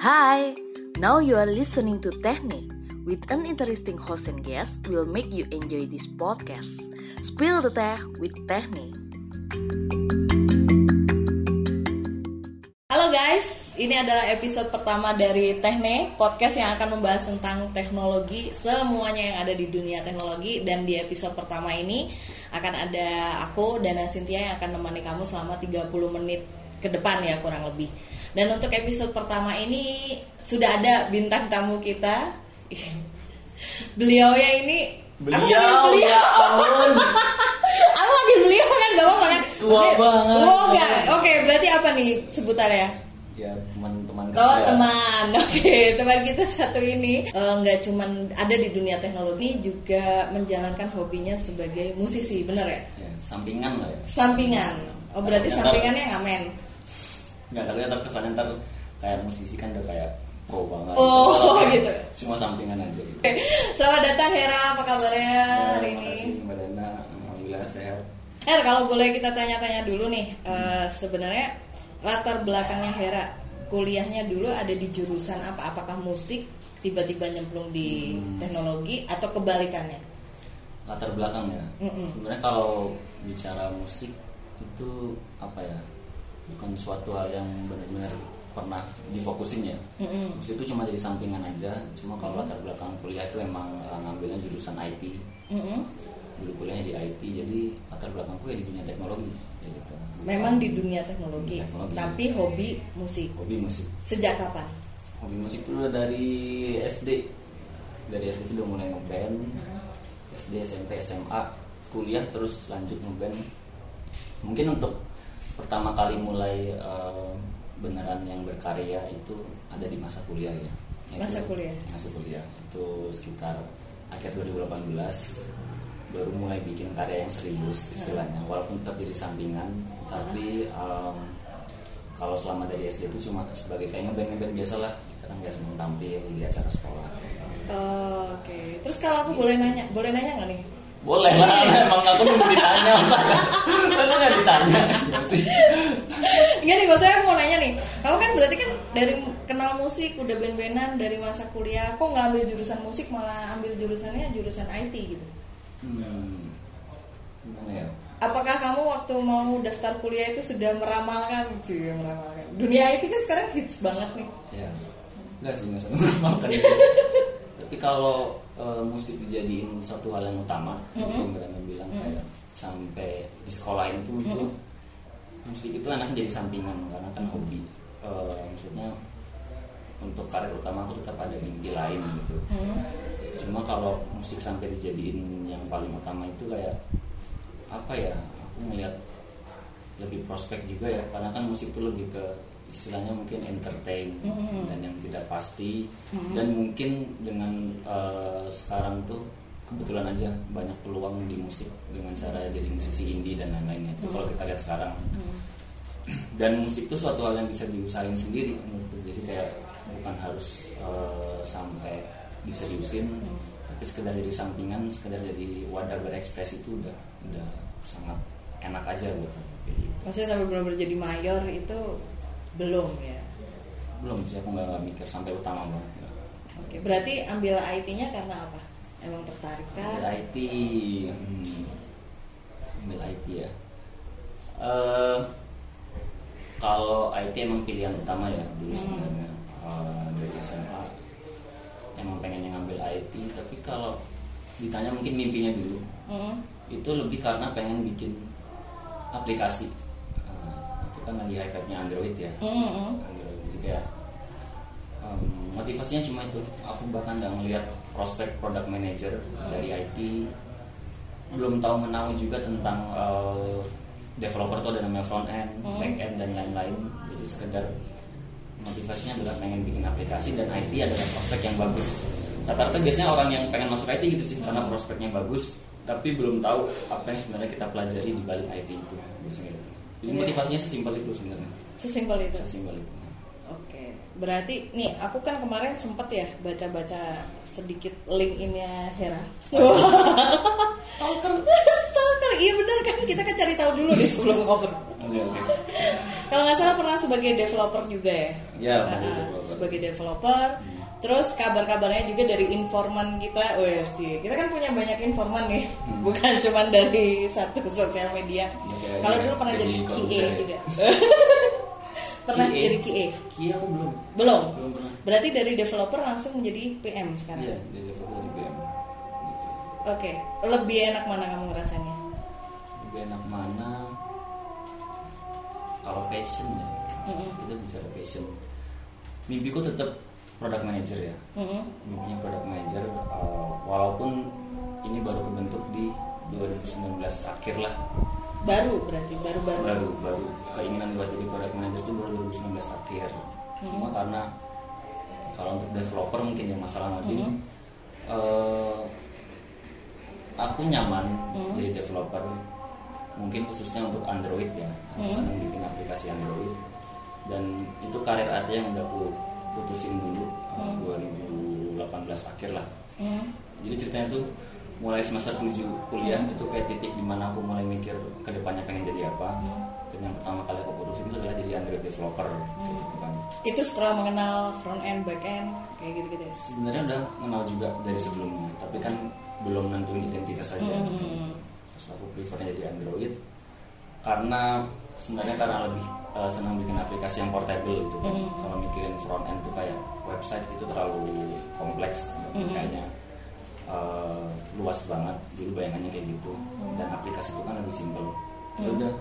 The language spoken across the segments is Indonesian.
Hi, now you are listening to Techni. With an interesting host and guest, will make you enjoy this podcast. Spill the teh with Techni. Halo guys, ini adalah episode pertama dari Tekne, podcast yang akan membahas tentang teknologi, semuanya yang ada di dunia teknologi dan di episode pertama ini akan ada aku dan Cynthia yang akan menemani kamu selama 30 menit ke depan ya kurang lebih. Dan untuk episode pertama ini sudah ada bintang tamu kita. Beliau ya ini Beliau, aku beliau. ya ampun. aku manggil beliau kan gak apa-apa kan? Tua banget. Oh enggak. Oke, berarti apa nih sebutannya? ya teman-teman Oh teman, oke teman kita satu ini eh, nggak cuman ada di dunia teknologi juga menjalankan hobinya sebagai musisi, bener ya? ya, sampingan lah ya Sampingan. Oh berarti sampingannya ngamen. Nggak tapi ntar kesannya ntar kayak musisi kan udah kayak pro banget Oh, gitu. cuma sampingan aja gitu Selamat datang Hera, apa kabarnya Ya, hari makasih ini? Mbak Dana alhamdulillah sehat Her, kalau boleh kita tanya-tanya dulu nih, eh, sebenarnya latar belakangnya Hera kuliahnya dulu ada di jurusan apa? Apakah musik tiba-tiba nyemplung di Hmm. teknologi atau kebalikannya? latar belakangnya Mm-mm. sebenarnya kalau bicara musik itu apa ya bukan suatu hal yang benar-benar pernah difokusin ya musik itu cuma jadi sampingan aja cuma kalau latar belakang kuliah itu emang eh, ngambilnya jurusan IT Mm-mm. dulu kuliahnya di IT jadi latar belakangku ya di dunia teknologi ya gitu. Memang di dunia teknologi, Teknologi. tapi hobi musik. hobi musik Sejak kapan? hobi musik itu udah dari SD dari SD itu udah mulai ngeband SD SMP SMA kuliah terus lanjut ngeband mungkin untuk pertama kali mulai eh, beneran yang berkarya itu ada di masa kuliah ya. Yaitu- Masa kuliah. masa kuliah. Itu sekitar akhir 2018 baru mulai bikin karya yang serius istilahnya. Walaupun tetap jadi sampingan tapi em, kalau selama dari SD itu cuma sebagai kayak ngeband ngeband biasa lah sekarang nggak seneng tampil di acara sekolah. Oh, Oke, terus kalau aku boleh nanya, boleh nanya nggak nih? Boleh lah emang aku nunggu ditanya masa nggak ditanya Enggak nih, maksudnya aku mau nanya nih. Kamu kan berarti kan dari kenal musik, udah band-bandan dari masa kuliah. Kok nggak ambil jurusan musik, malah ambil jurusannya jurusan IT gitu? hmm, gimana ya Apakah kamu waktu mau daftar kuliah itu sudah meramalkan, cuy, meramalkan? Dunia IT kan sekarang hits banget nih. ya enggak sih nggak seneng makan itu tapi kalau eh, musik dijadiin satu hal yang utama Mhm. mm yang bilang kayak sampai di sekolah itu mungkin musik itu anaknya jadi sampingan karena kan hobi. Eh, maksudnya untuk karir utama aku tetap ada mimpi lain gitu. Hmm. cuma kalau musik sampai dijadiin yang paling utama itu kayak apa ya aku melihat lebih prospek juga ya karena kan musik itu lebih ke istilahnya mungkin entertain Mhm. dan yang tidak pasti Mhm. dan mungkin dengan eh, sekarang tuh kebetulan aja banyak peluang di musik dengan cara jadi musisi indie dan lain-lainnya itu kalau kita lihat sekarang Hmm. dan musik itu suatu hal yang bisa diusahain sendiri menurutku jadi kayak bukan harus eh, sampai diseriusin tapi sekedar jadi sampingan sekedar jadi wadah berekspresi itu udah udah sangat enak aja buat gitu. Maksudnya sampai benar-benar jadi mayor itu belum ya? belum sih aku nggak mikir sampai utama banget. Oke, berarti ambil IT-nya karena apa? Emang tertarik ambil kah? IT hmm, ambil IT ya Eh, kalau IT emang pilihan utama ya dulu Hmm. sebenarnya Eh, dari SMA emang pengen yang ngambil IT tapi kalau ditanya mungkin mimpinya dulu Mm-mm. itu lebih karena pengen bikin aplikasi kan lagi hype-nya Android ya Mm-mm. Android jadi kayak em, motivasinya cuma itu aku bahkan nggak ngelihat prospek product manager dari IT belum tahu menahu juga tentang eh, developer tuh ada namanya front end, Hmm. back end dan lain-lain jadi sekedar motivasinya adalah pengen bikin aplikasi dan IT adalah prospek yang bagus rata-rata biasanya orang yang pengen masuk IT gitu sih karena prospeknya bagus tapi belum tahu apa yang sebenarnya kita pelajari di balik IT itu biasanya gitu. Jadi Iya. motivasinya sesimpel itu sebenarnya Sesimpel itu. sesimpel itu Oke, berarti nih aku kan kemarin sempet ya baca-baca sedikit link innya Hera. Stalker. Stalker iya benar kan kita kan cari tahu dulu deh sebelum ngobrol oke. kalau nggak salah pernah sebagai developer juga ya Ya, Ah, sebagai developer. sebagai developer terus kabar-kabarnya juga dari informan kita wes sih kita kan punya banyak informan nih Hmm. bukan cuman dari satu sosial media Oke, kalau oke. dulu pernah Jadi jadi QA juga pernah QA? jadi QA Kia aku belum. belum Belum pernah. berarti dari developer langsung menjadi PM sekarang Iya, di developer di BM. Gitu. oke lebih enak mana kamu ngerasanya Lebih enak mana? Kalau passion ya, Mm-mm. kita bicara passion. Mimpiku tetap product manager ya. Mm-mm. Mimpinya product manager, uh, walaupun ini baru kebentuk di 2019 akhir lah. baru berarti baru baru Baru baru keinginan buat jadi product manager itu baru 2019 akhir. Cuma karena kalau untuk developer mungkin yang masalah lagi. Mhm. uh, aku nyaman Mhm. jadi developer mungkin khususnya untuk Android ya aku Mhm. senang bikin aplikasi Android dan itu karir AT yang udah aku putusin dulu uh, Mhm. 2018 akhir lah Mm. jadi ceritanya tuh mulai semester 7 kuliah Mhm. itu kayak titik di mana aku mulai mikir ke depannya pengen jadi apa Mhm. dan yang pertama kali aku putusin itu adalah jadi Android developer kayak gitu kan itu setelah mengenal front end back end kayak gitu gitu ya sebenarnya udah kenal juga dari sebelumnya tapi kan belum nentuin identitas saja Hmm. terus aku prefernya jadi Android karena sebenarnya karena lebih uh, senang bikin aplikasi yang portable gitu kan Mhm. kalau mikirin front end tuh kayak website itu terlalu kompleks Mhm. kayaknya uh, luas banget dulu bayangannya kayak gitu dan aplikasi itu kan lebih simple ya Mhm. udah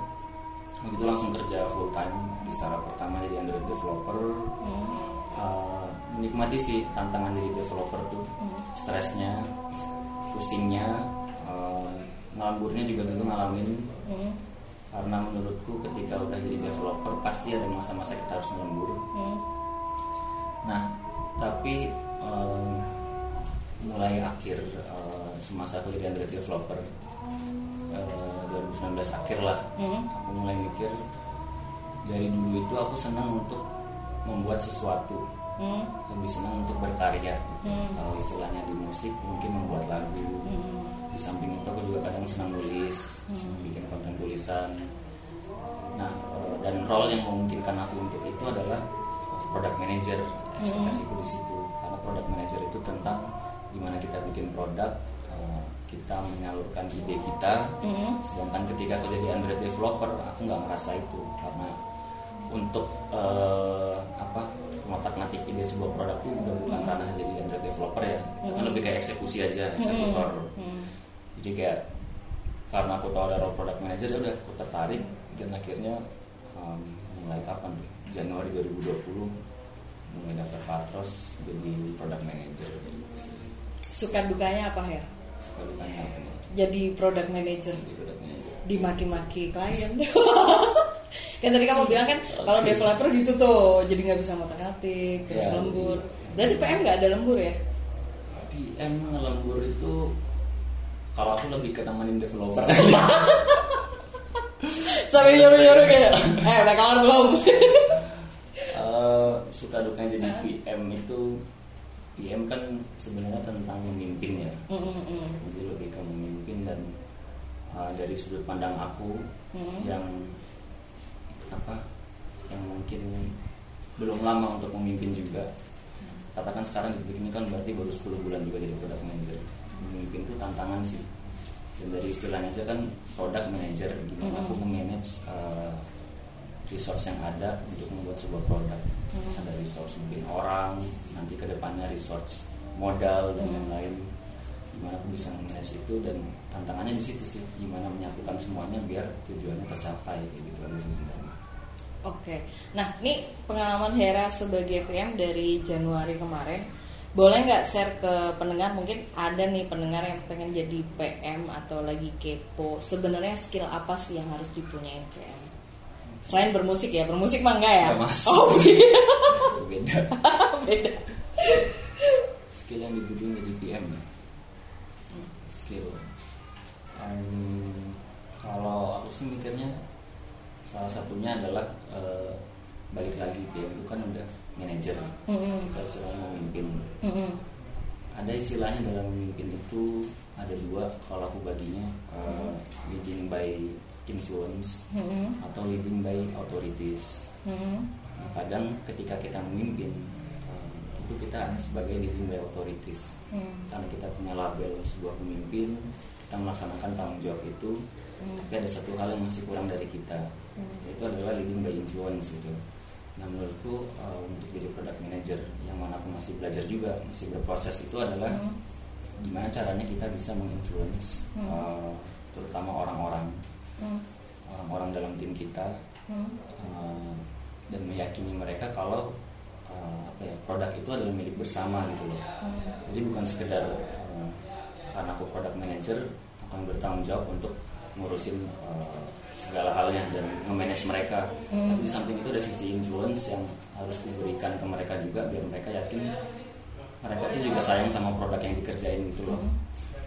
begitu langsung kerja full time di startup pertama jadi Android developer Hmm. uh, menikmati sih tantangan jadi developer tuh Hmm. stresnya pusingnya uh, juga dulu ngalamin Hmm. Karena menurutku ketika udah jadi developer pasti ada masa-masa kita harus ngembur Hmm. nah tapi um, mulai akhir uh, semasa aku jadi Android developer uh, 2019 akhir lah Hmm. aku mulai mikir dari dulu itu aku senang untuk membuat sesuatu Hmm. lebih senang untuk berkarya Hmm. kalau istilahnya di musik mungkin membuat lagu Hmm. Di samping itu aku juga kadang senang nulis senang bikin konten tulisan. Nah eh, dan role yang memungkinkan aku untuk itu adalah product manager ekspektasiku di situ. Karena product manager itu tentang gimana kita bikin produk eh, kita menyalurkan ide kita. Hmm. sedangkan ketika aku jadi Android developer aku nggak ngerasa itu. Karena untuk eh, apa ngotak ngatik ide sebuah produk itu udah bukan ranah jadi Android developer ya. Kan lebih kayak eksekusi aja eksekutor. Hmm. Jadi kayak karena aku tahu ada role product manager ya udah aku tertarik. Dan akhirnya um, mulai kapan tuh? Januari 2020 mulai daftar Patros jadi product manager. Gitu sih suka dukanya apa ya suka dukanya apa nih? Jadi product manager. Jadi product manager. Dimaki-maki klien. Kan tadi kamu bilang kan kalau developer gitu tuh jadi nggak bisa ngotak ngatik terus Ya, lembur. iya. berarti PM nggak ada lembur ya? PM ngelembur itu kalau aku lebih ke nemenin developer. Sampai nyuruh-nyuruh gitu eh udah kelar belum? Eh, suka dukanya jadi PM itu PM kan sebenarnya tentang memimpin ya. Mm, mm, mm. jadi lebih ke memimpin dan uh, dari sudut pandang aku Hmm. yang apa yang mungkin belum lama untuk memimpin juga. Katakan sekarang di ini kan berarti baru 10 bulan juga jadi product manager memimpin itu tantangan sih. Dan dari istilahnya aja kan product manager gimana Mm-mm. aku memanage uh, resource yang ada untuk membuat sebuah produk Mm. ada resource mungkin orang nanti ke depannya resource modal dan Mm. lain-lain. Gimana aku bisa manage itu dan tantangannya di situ sih. Gimana menyatukan semuanya biar tujuannya tercapai gitu aja sih sebenarnya Oke, nah ini pengalaman Hera sebagai PM dari Januari kemarin Boleh nggak share ke pendengar mungkin ada nih pendengar yang pengen jadi PM atau lagi kepo Sebenarnya skill apa sih yang harus dipunyain PM? Selain bermusik ya, bermusik mah enggak ya? Masuk. Oh beda, beda beda. skill yang dibutuhin jadi PM ya. skill Em, kalau aku sih mikirnya salah satunya adalah eh, balik lagi PM itu kan udah manajer Mm-mm, kita istilahnya memimpin mm-mm, ada istilahnya dalam memimpin itu ada dua kalau aku baginya uh, leading by influence Mm-mm. atau leading by authorities Mm-mm. Nah, kadang ketika kita memimpin uh, itu kita hanya sebagai leading by authorities Mm. karena kita punya label sebuah pemimpin kita melaksanakan tanggung jawab itu Mm. tapi ada satu hal yang masih kurang dari kita Hmm. yaitu adalah leading by influence gitu nah menurutku uh, untuk jadi product manager yang mana aku masih belajar juga masih berproses itu adalah Mm. gimana caranya kita bisa menginfluence Hmm. uh, terutama orang-orang Mm. orang-orang dalam tim kita Mm. uh, dan meyakini mereka kalau uh, apa ya produk itu adalah milik bersama gitu loh Mm. jadi bukan sekedar uh, karena aku product manager akan bertanggung jawab untuk ngurusin uh, segala halnya dan nge-manage mereka Hmm. tapi di samping itu ada sisi influence yang harus diberikan ke mereka juga biar mereka yakin mereka itu juga sayang sama produk yang dikerjain gitu loh Hmm.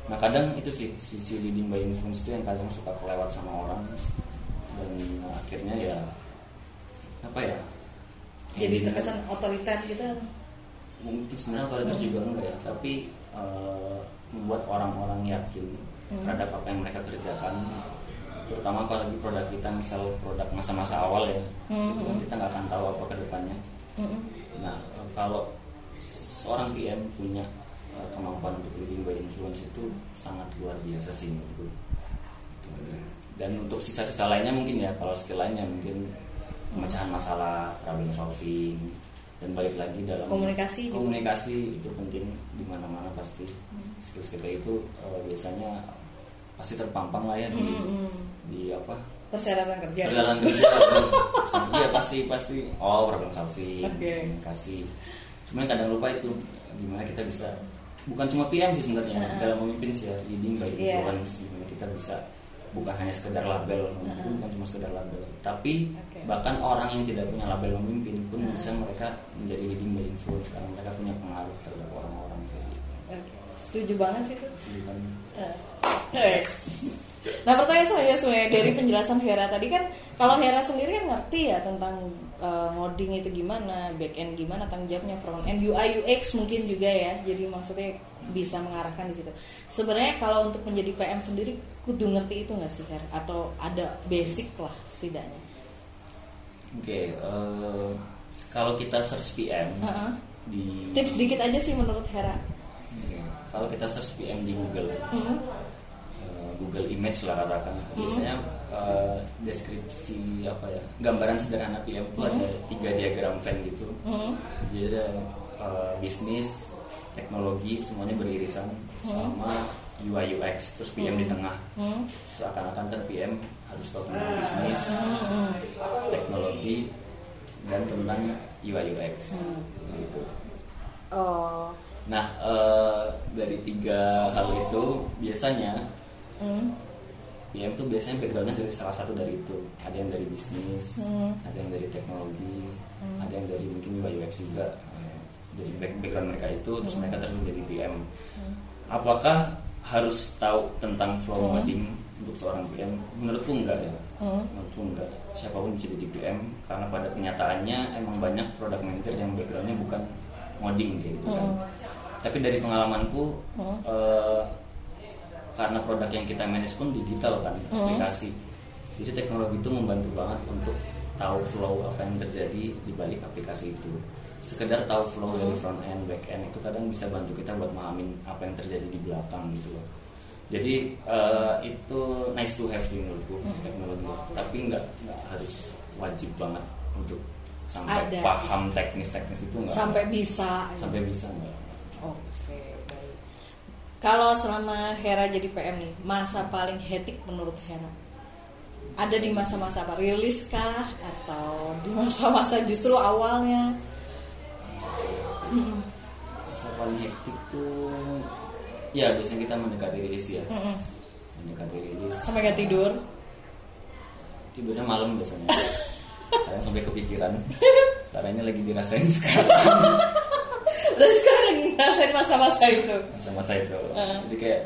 nah kadang itu sih sisi leading by influence itu yang kadang suka kelewat sama orang dan akhirnya ya apa ya Jadi terkesan otoriter gitu. mungkin sebenarnya otoritas juga enggak ya tapi eh, membuat orang-orang yakin Hmm. terhadap apa yang mereka kerjakan terutama apalagi produk kita misal produk masa-masa awal ya Hmm. itu kan kita nggak akan tahu apa ke depannya Mm-mm. nah eh, kalau seorang PM punya eh, kemampuan untuk leading by influence itu sangat luar biasa sih menurutku dan untuk sisa-sisa lainnya mungkin ya kalau skill lainnya mungkin pemecahan masalah problem solving dan balik lagi dalam Komunikasi juga. komunikasi itu penting di mana-mana pasti skill-skill kayak itu eh, biasanya pasti terpampang lah ya di Mm-mm. Di apa Persyaratan kerja. perjalanan kerja iya pasti pasti oh problem solving Oke. komunikasi cuman kadang lupa itu gimana kita bisa bukan cuma PM sih sebenarnya Uh-uh. dalam memimpin sih ya leading by Iya. influence gimana kita bisa bukan hanya sekedar label memimpin bukan cuma sekedar label tapi Oke. bahkan orang yang tidak punya label memimpin pun bisa mereka menjadi leading by influence karena mereka punya pengaruh terhadap orang-orang kayak gitu Oke. Setuju banget sih itu. Kan Eh, eh. Nah pertanyaan saya sebenarnya dari penjelasan Hera tadi kan kalau Hera sendiri kan ngerti ya tentang ngoding itu gimana, back end gimana, tanggung jawabnya front end, UI UX mungkin juga ya. Jadi maksudnya bisa mengarahkan di situ. Sebenarnya kalau untuk menjadi PM sendiri kudu ngerti itu nggak sih Hera? Atau ada basic lah setidaknya? oke eh, kalau kita search PM Heeh. di Tips dikit aja sih menurut Hera. Oke, Kalau kita search PM di Google, Mhm. eh, Google Image lah katakan, biasanya eh, deskripsi apa ya, gambaran sederhana PM itu ada tiga diagram Venn gitu. Mhm. Jadi ada eh, bisnis, teknologi, semuanya beririsan sama UI UX, terus PM di tengah. Mhm. Seakan-akan kan PM harus tahu tentang bisnis, teknologi, dan tentang UI UX. Gitu. Oh. Nah, eh, dari tiga hal itu biasanya Mhm. PM tuh biasanya backgroundnya dari salah satu dari itu. Ada yang dari bisnis, Hmm. ada yang dari teknologi, ada yang dari mungkin UI UX juga. Eh, Dari back- background mereka itu, terus mereka terjun jadi PM. Apakah harus tahu tentang flow coding untuk seorang PM? Menurutku enggak ya. Menurutku enggak. Siapa pun bisa jadi PM karena pada kenyataannya emang banyak product manager yang backgroundnya bukan kayak gitu kan. Tapi dari pengalamanku Hmm. Karena produk yang kita manage pun digital kan, aplikasi. Jadi teknologi itu membantu banget untuk tahu flow apa yang terjadi di balik aplikasi itu. Sekedar tahu flow dari front end, back end itu kadang bisa bantu kita buat memahami apa yang terjadi di belakang gitu loh. Jadi eh, itu nice to have sih menurutku teknologi, tapi nggak nggak harus wajib banget untuk sampai Ada. paham teknis-teknis itu nggak Sampai bisa. sampai bisa nggak. Kalau selama Hera jadi PM nih, masa paling hektik menurut Hera? Ada di masa-masa apa? Rilis kah? Atau di masa-masa justru awalnya? Masa paling hektik tuh ya biasanya kita mendekati rilis ya Mm-mm. mendekati rilis Sampai gak tidur? tidurnya malam biasanya kadang sampai kepikiran caranya lagi dirasain sekarang Dan sekarang lagi ngerasain masa-masa itu. masa-masa itu Heeh. jadi kayak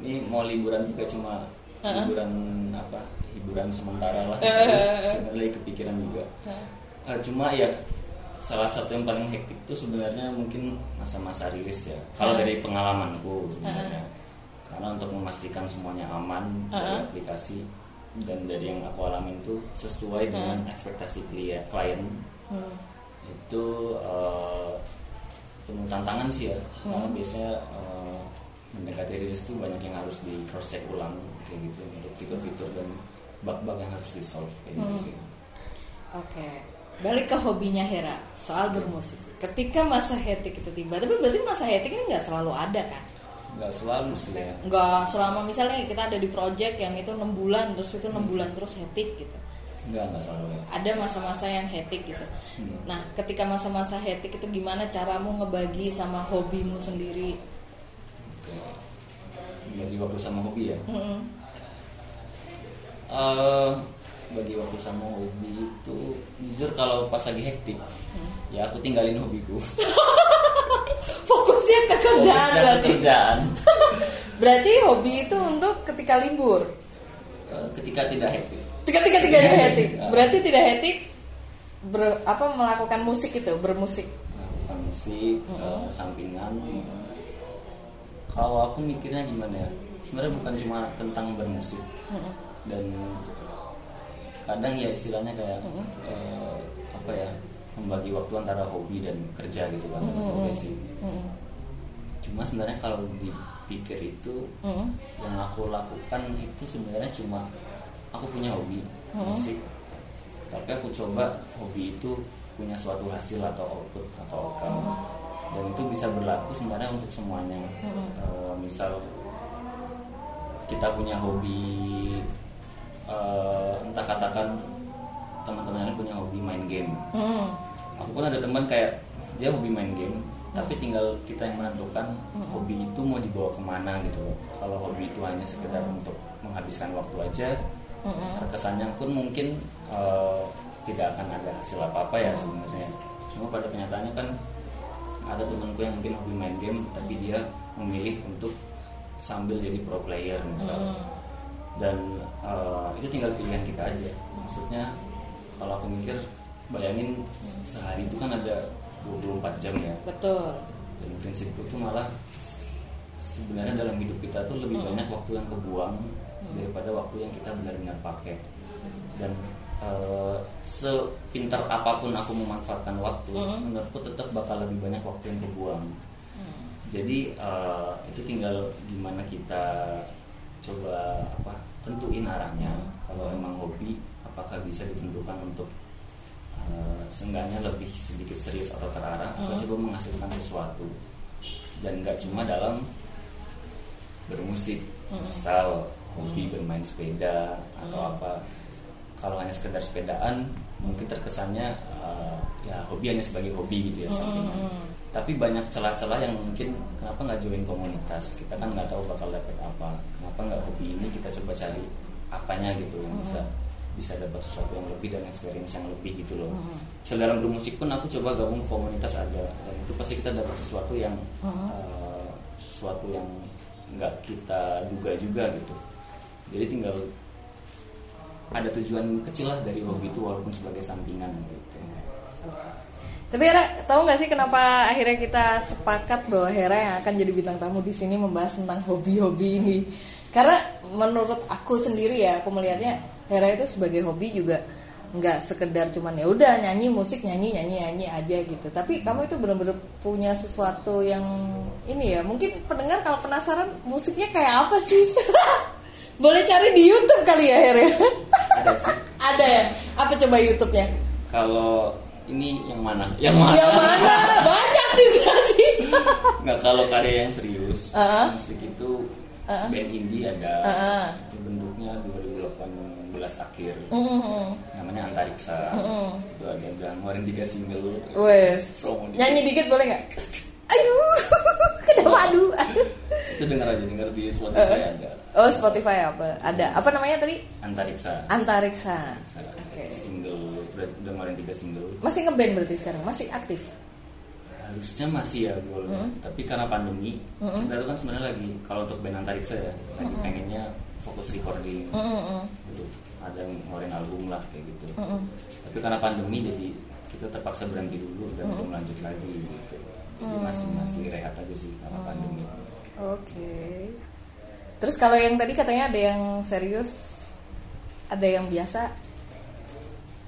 ini mau liburan juga cuma Heeh. liburan apa hiburan sementara lah Heeh. sebenarnya lagi kepikiran juga Eh, cuma ya salah satu yang paling hektik itu sebenarnya mungkin masa-masa rilis ya kalau Heeh. dari pengalamanku sebenarnya karena untuk memastikan semuanya aman Uh-uh. dari aplikasi dan dari yang aku alamin itu sesuai dengan ekspektasi klien klien Hmm. itu eh, penuh tantangan sih ya karena Hmm. biasanya eh, mendekati rilis itu banyak yang harus di cross check ulang kayak gitu untuk fitur-fitur dan bug-bug yang harus di solve kayak gitu Hmm. sih Oke, balik ke hobinya Hera soal bermusik. Ketika masa hectic itu tiba, tapi berarti masa hectic ini nggak selalu ada kan? nggak selalu sih ya Nggak selama misalnya kita ada di project yang itu enam bulan, terus itu enam bulan terus hectic gitu. Nggak nggak selalu ya Ada masa-masa yang hectic gitu. Hmm. Nah, ketika masa-masa hectic itu gimana caramu ngebagi sama hobimu sendiri? Bagi waktu sama hobi ya Mm-mm. Eh, bagi waktu sama hobi itu jujur kalau pas lagi hektik Hmm. ya aku tinggalin hobiku Fokusnya ke kerjaan Fokusnya berarti. kerjaan Berarti hobi itu untuk ketika libur. Eh, ketika tidak hektik Ketika tidak ada hectic. Ah. Berarti tidak hectic ber, apa melakukan musik itu, bermusik. melakukan musik eh, sampingan kalau aku mikirnya gimana ya sebenarnya bukan cuma tentang bermusik Mm-mm. dan kadang ya istilahnya kayak eh, apa ya membagi waktu antara hobi dan kerja gitu kan dan profesi Mm-mm. cuma sebenarnya kalau dipikir itu Mm-mm. yang aku lakukan itu sebenarnya cuma aku punya hobi Hmm. musik tapi aku coba hobi itu punya suatu hasil atau output atau outcome Hmm. dan itu bisa berlaku sebenarnya untuk semuanya Hmm. Eh, misal kita punya hobi eh, entah katakan teman-teman yang punya hobi main game Mm-mm. aku pun ada teman kayak dia hobi main game tapi tinggal kita yang menentukan hobi itu mau dibawa ke mana gitu kalau hobi itu hanya sekedar untuk menghabiskan waktu aja Mm-mm. terkesannya pun mungkin eh, tidak akan ada hasil apa apa ya sebenarnya. Cuma pada kenyataannya kan ada temanku yang mungkin hobi main game tapi dia memilih untuk sambil jadi pro player misal. Dan eh, itu tinggal pilihan kita aja. Maksudnya kalau aku mikir bayangin sehari itu kan ada 24 jam ya. Betul. dan prinsipku tuh malah sebenarnya dalam hidup kita tuh lebih banyak waktu yang kebuang daripada waktu yang kita benar-benar pakai. Dan eh, sepintar apa pun aku memanfaatkan waktu Mm. menurutku tetap bakal lebih banyak waktu yang kebuang jadi eh, itu tinggal gimana kita coba apa tentuin arahnya. Kalau emang hobi apakah bisa ditentukan untuk eh, seenggaknya lebih sedikit serius atau terarah atau coba menghasilkan sesuatu. Dan nggak cuma dalam bermusik misal hobi bermain sepeda atau apa. Kalau hanya sekedar sepedaan mungkin terkesannya eh, ya hobi hanya sebagai hobi gitu ya sampingan tapi banyak celah-celah yang mungkin kenapa nggak join komunitas? Kita kan nggak tahu bakal dapet apa. Kenapa nggak hobi ini? Kita coba cari apanya gitu yang bisa bisa dapat sesuatu yang lebih dan experience yang lebih gitu loh. Misal dalam bermusik pun aku coba gabung ke komunitas ada. Dan itu pasti kita dapat sesuatu yang eh, sesuatu yang nggak kita duga juga gitu. Jadi tinggal ada tujuan kecil lah dari hobi itu walaupun sebagai sampingan gitu. Tapi Hera, tahu nggak sih kenapa akhirnya kita sepakat bahwa Hera yang akan jadi bintang tamu di sini membahas tentang hobi-hobi ini? Karena menurut aku sendiri ya, aku melihatnya Hera itu sebagai hobi juga nggak sekedar cuman ya udah nyanyi musik nyanyi nyanyi nyanyi aja gitu. Tapi kamu itu benar-benar punya sesuatu yang ini ya. Mungkin pendengar kalau penasaran musiknya kayak apa sih? Boleh cari di YouTube kali ya. Ada sih. Ada ya? Apa coba YouTube-nya? Kalau ini yang mana? Yang mana? Yang mana? Banyak nih berarti. Nggak kalau karya yang serius, Uh-uh. musik itu Uh-uh. band indie ada. Uh-uh. Itu bentuknya 2018 akhir. Mm-mm. Namanya Antariksa. Mm-mm. Itu ada yang udah ngeluarin tiga single. Wes. Nyanyi dikit boleh nggak? Aduh, kenapa aduh? Itu denger aja denger di Spotify ada. Oh Spotify apa? Ada. Apa namanya tadi? Antariksa. Antariksa. Oke. Oke. Single udah, udah ngeluarin tiga single. Masih ngeband berarti sekarang? Masih aktif? harusnya masih ya gue tapi karena pandemi kita itu kan sebenarnya lagi kalau untuk band Antariksa ya lagi pengennya fokus recording Mm-mm. untuk ada yang ngeluarin album lah kayak gitu Mm-mm. tapi karena pandemi jadi kita terpaksa berhenti dulu dan belum lanjut lagi gitu jadi masih masih rehat aja sih karena pandemi Oke. Terus kalau yang tadi katanya ada yang serius, ada yang biasa.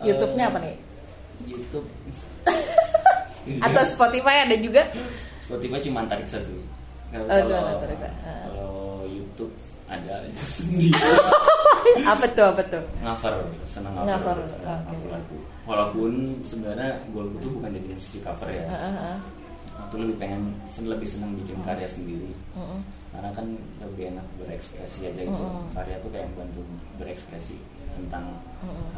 YouTube-nya Eh, apa nih? YouTube Atau Spotify ada juga? Spotify cuma tarik sih. Kalau Oh, cuma. Ah. kalau YouTube ada YouTube sendiri. apa tuh apa tuh? Cover, senang cover lagu. Walaupun sebenarnya gue tuh bukan jadi musisi cover ya. Heeh, heeh. Aku lebih pengen lebih senang bikin karya sendiri. Heeh. Karena kan lebih enak berekspresi aja gitu. Mm-mm. Karya tuh kayak bantu berekspresi tentang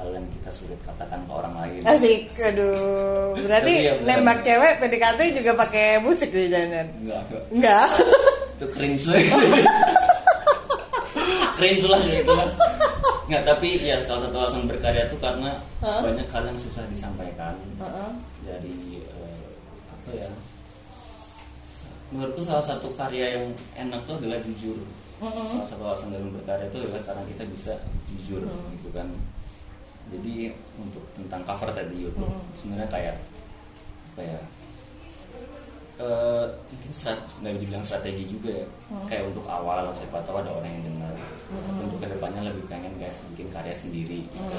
hal yang kita sulit katakan ke orang lain. Asik, aduh. Berarti ya nembak cewek PDKT juga pakai musik nih jangan? Enggak, enggak. Enggak. itu cringe lah cringe lah gitu kan nggak tapi ya salah satu alasan berkarya tuh karena Hah? banyak hal yang susah disampaikan Heeh. dari eh, apa ya menurutku salah satu karya yang enak tuh adalah jujur Mm-mm. salah satu alasan dalam berkarya itu adalah karena kita bisa jujur Mm. gitu kan jadi untuk tentang cover tadi YouTube Mm. sebenarnya kayak apa ya eh, mungkin strat, nggak dibilang strategi juga ya Hmm. kayak untuk awal siapa tahu ada orang yang dengar Tapi untuk ke depannya lebih pengen kayak bikin karya sendiri Hmm.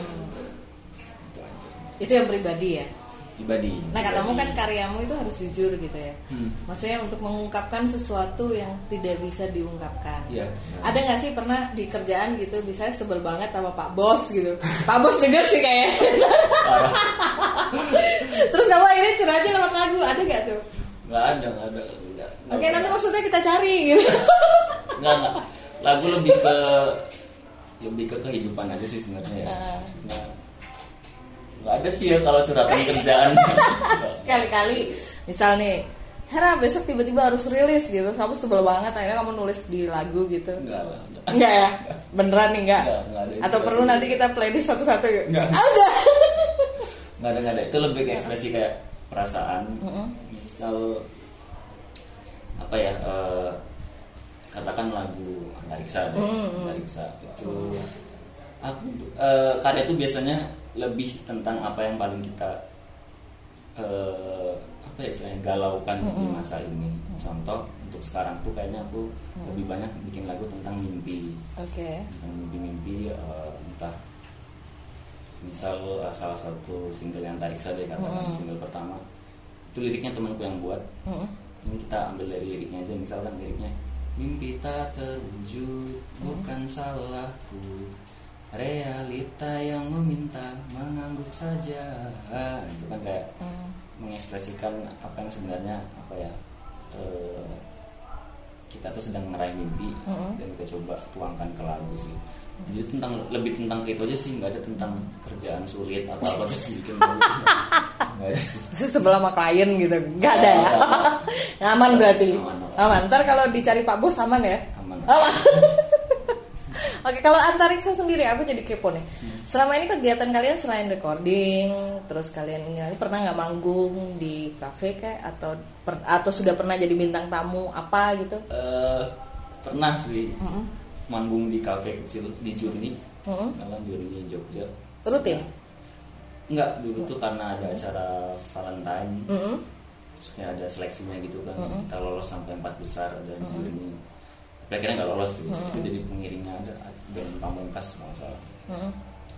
Itu aja. Itu yang pribadi ya. Pribadi Nah katamu kan karyamu itu harus jujur gitu ya. Hmm. Maksudnya untuk mengungkapkan sesuatu yang tidak bisa diungkapkan. Iya. Ada nggak sih pernah di kerjaan gitu, misalnya sebel banget sama Pak Bos gitu. Pak Bos denger sih kayaknya. Terus kamu akhirnya curhatnya lewat lagu, ada nggak tuh? nggak ada nggak ada nggak, Oke nggak nanti maksudnya kita cari gitu. nggak nggak lagu lebih ke lebih ke kehidupan aja sih sebenarnya ya Ah. Nggak nggak ada sih ya kalau curhatan kerjaan Kali-kali misal nih, Hera besok tiba-tiba harus rilis gitu, kamu sebel banget akhirnya kamu nulis di lagu gitu. nggak lah nggak. Enggak ya? Beneran nih enggak? Ada Atau perlu nanti kita playlist satu-satu yuk? Nggak. Ah, udah. ada nggak ada itu lebih ke ekspresi kayak perasaan misal apa ya eh, katakan lagu Antariksa deh. Mm-mm. Antariksa itu aku eh, karya itu biasanya lebih tentang apa yang paling kita eh, apa ya istilahnya galaukan di Mm-mm. masa ini contoh untuk sekarang tuh kayaknya aku lebih banyak bikin lagu tentang mimpi Oke. tentang mimpi-mimpi eh, entah misal eh, salah satu single yang tarik saja katakan Mm-mm. single pertama itu liriknya temanku yang buat Mm-mm. ini kita ambil dari liriknya aja misalkan liriknya mimpi tak terwujud bukan salahku realita yang meminta mengangguk saja Nah, itu kan kayak Mm. mengekspresikan apa yang sebenarnya apa ya eh, kita tuh sedang meraih mimpi Mm-mm. dan kita coba tuangkan ke lagu sih jadi tentang lebih tentang itu aja sih nggak ada tentang kerjaan sulit atau apa terus bikin nggak ada sih Sebelah sama klien gitu, nggak ada ya? Aman berarti. Aman, aman. Aman. Ntar kalau dicari Pak Bos aman ya? aman Aman. Oke, kalau antariksa sendiri aku jadi kepo nih. Selama ini kegiatan kalian selain recording, terus kalian ini pernah nggak manggung di kafe kayak atau per- atau sudah pernah jadi bintang tamu apa gitu? Eh, pernah sih Mm-mm. manggung di kafe kecil di Jurni Mm-mm. namanya Jurni Jogja Rutin? Enggak, dulu tuh karena ada acara Valentine Mm-mm. terus kayak ada seleksinya gitu kan Mm-mm. kita lolos sampai empat besar dan Jurni tapi akhirnya nggak lolos sih itu jadi pengiringnya ada dan pamungkas kalau nggak salah.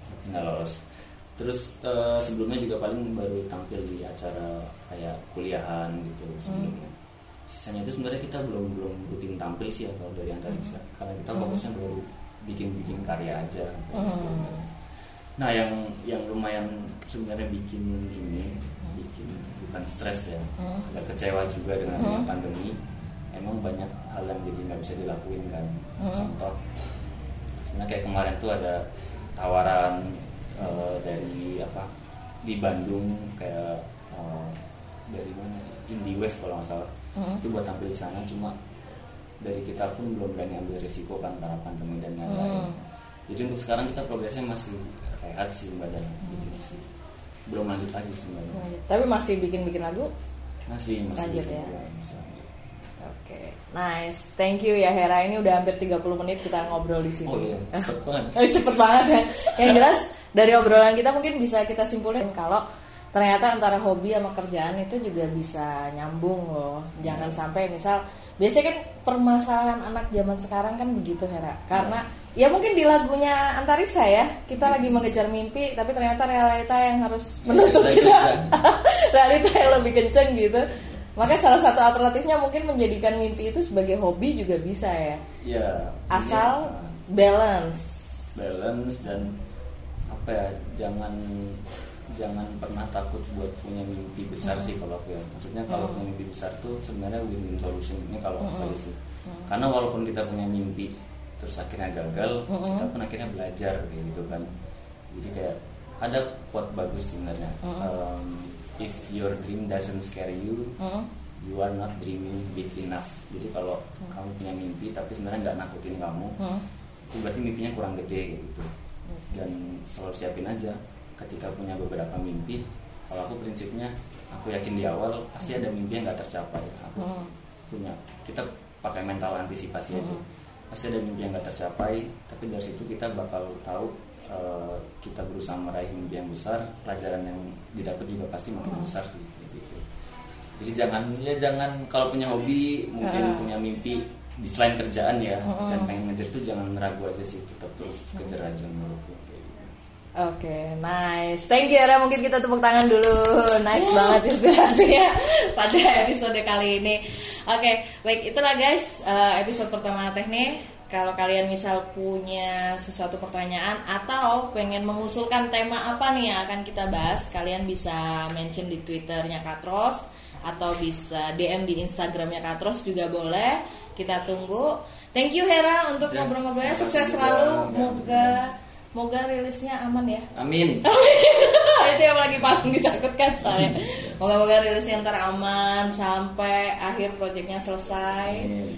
Tapi nggak lolos terus eh, sebelumnya juga paling baru tampil di acara kayak kuliahan gitu sebelumnya sisanya itu sebenarnya kita belum belum rutin tampil sih ya kalau dari antariksa karena kita fokusnya baru bikin bikin karya aja Mm. nah yang yang lumayan sebenarnya bikin ini bikin bukan stres ya Hmm. agak kecewa juga dengan Hmm. pandemi emang banyak hal yang jadi nggak bisa dilakuin kan Hmm. contoh sebenarnya kayak kemarin tuh ada tawaran eh, dari apa di Bandung kayak eh, dari mana Indie Wave kalau nggak salah Hmm. itu buat tampil di sana cuma dari kita pun belum berani ambil risiko kan karena pandemi dan lain-lain Hmm. jadi untuk sekarang kita progresnya masih rehat sih mbak dan jadi masih belum lanjut lagi sebenarnya Tapi masih bikin-bikin lagu? masih masih Lanjut ya. Oke, nice. Thank you ya Hera. Ini udah hampir 30 menit kita ngobrol di sini. oh iya cepet banget Eh, cepet banget ya. Yang jelas dari obrolan kita mungkin bisa kita simpulin kalau ternyata antara hobi sama kerjaan itu juga bisa nyambung loh jangan sampai misal biasanya kan permasalahan anak zaman sekarang kan begitu Hera karena ya mungkin di lagunya Antariksa ya kita lagi mengejar mimpi tapi ternyata realita yang harus menutup Realita kita realita yang lebih kenceng gitu maka salah satu alternatifnya mungkin menjadikan mimpi itu sebagai hobi juga bisa ya. Ya asal iya, balance. Balance dan apa ya jangan jangan pernah takut buat punya mimpi besar sih kalau aku ya. Maksudnya kalau Hmm. punya mimpi besar tuh sebenarnya win-win solution ini kalau Hmm. aku sih karena walaupun kita punya mimpi terus akhirnya gagal Hmm. kita pun akhirnya belajar gitu kan. Jadi kayak ada quote bagus sebenarnya. Hmm. Um, if your dream doesn't scare you Mm-mm. you are not dreaming big enough. Jadi kalau kamu punya mimpi tapi sebenarnya nggak nakutin kamu Mm. itu berarti mimpinya kurang gede gitu. Dan selalu siapin aja ketika punya beberapa mimpi kalau aku prinsipnya aku yakin di awal pasti ada mimpi yang nggak tercapai. Aku Hmm. punya kita pakai mental antisipasi aja. Pasti ada mimpi yang nggak tercapai tapi dari situ kita bakal tahu eh, kita berusaha meraih mimpi yang besar pelajaran yang didapat juga pasti makin besar sih gitu jadi jangan ya jangan kalau punya hobi mungkin punya mimpi di selain kerjaan ya dan pengen ngejar itu jangan ragu aja sih tetap terus kejar aja menurutku gitu. Oke, nice. Thank you Era. Mungkin kita tepuk tangan dulu. Nice banget inspirasinya pada episode kali ini. Oke, baik itulah guys eh, episode pertama Teknik. Kalau kalian misal punya sesuatu pertanyaan atau pengen mengusulkan tema apa nih yang akan kita bahas, kalian bisa mention di Twitternya Katros atau bisa DM di Instagramnya Katros juga boleh. Kita tunggu. Thank you Hera untuk Ya, ngobrol-ngobrolnya. Sukses kasih selalu. juga. Moga moga rilisnya aman ya. amin itu yang lagi paling ditakutkan saya moga-moga rilisnya ntar aman sampai akhir proyeknya selesai Amin.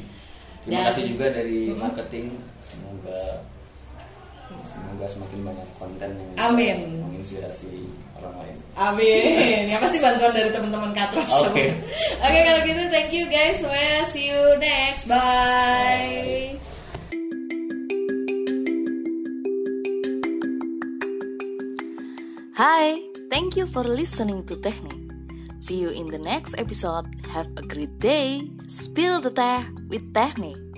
Terima Dan- kasih juga dari marketing. Semoga semoga semakin banyak konten yang bisa Amin. menginspirasi orang lain. Amin. Ya pasti bantuan dari teman-teman katros Oke. oke kalau gitu thank you guys. Well see you next. Bye. Hi, thank you for listening to Technique. See you in the next episode. Have a great day. Spill the teh with Technique.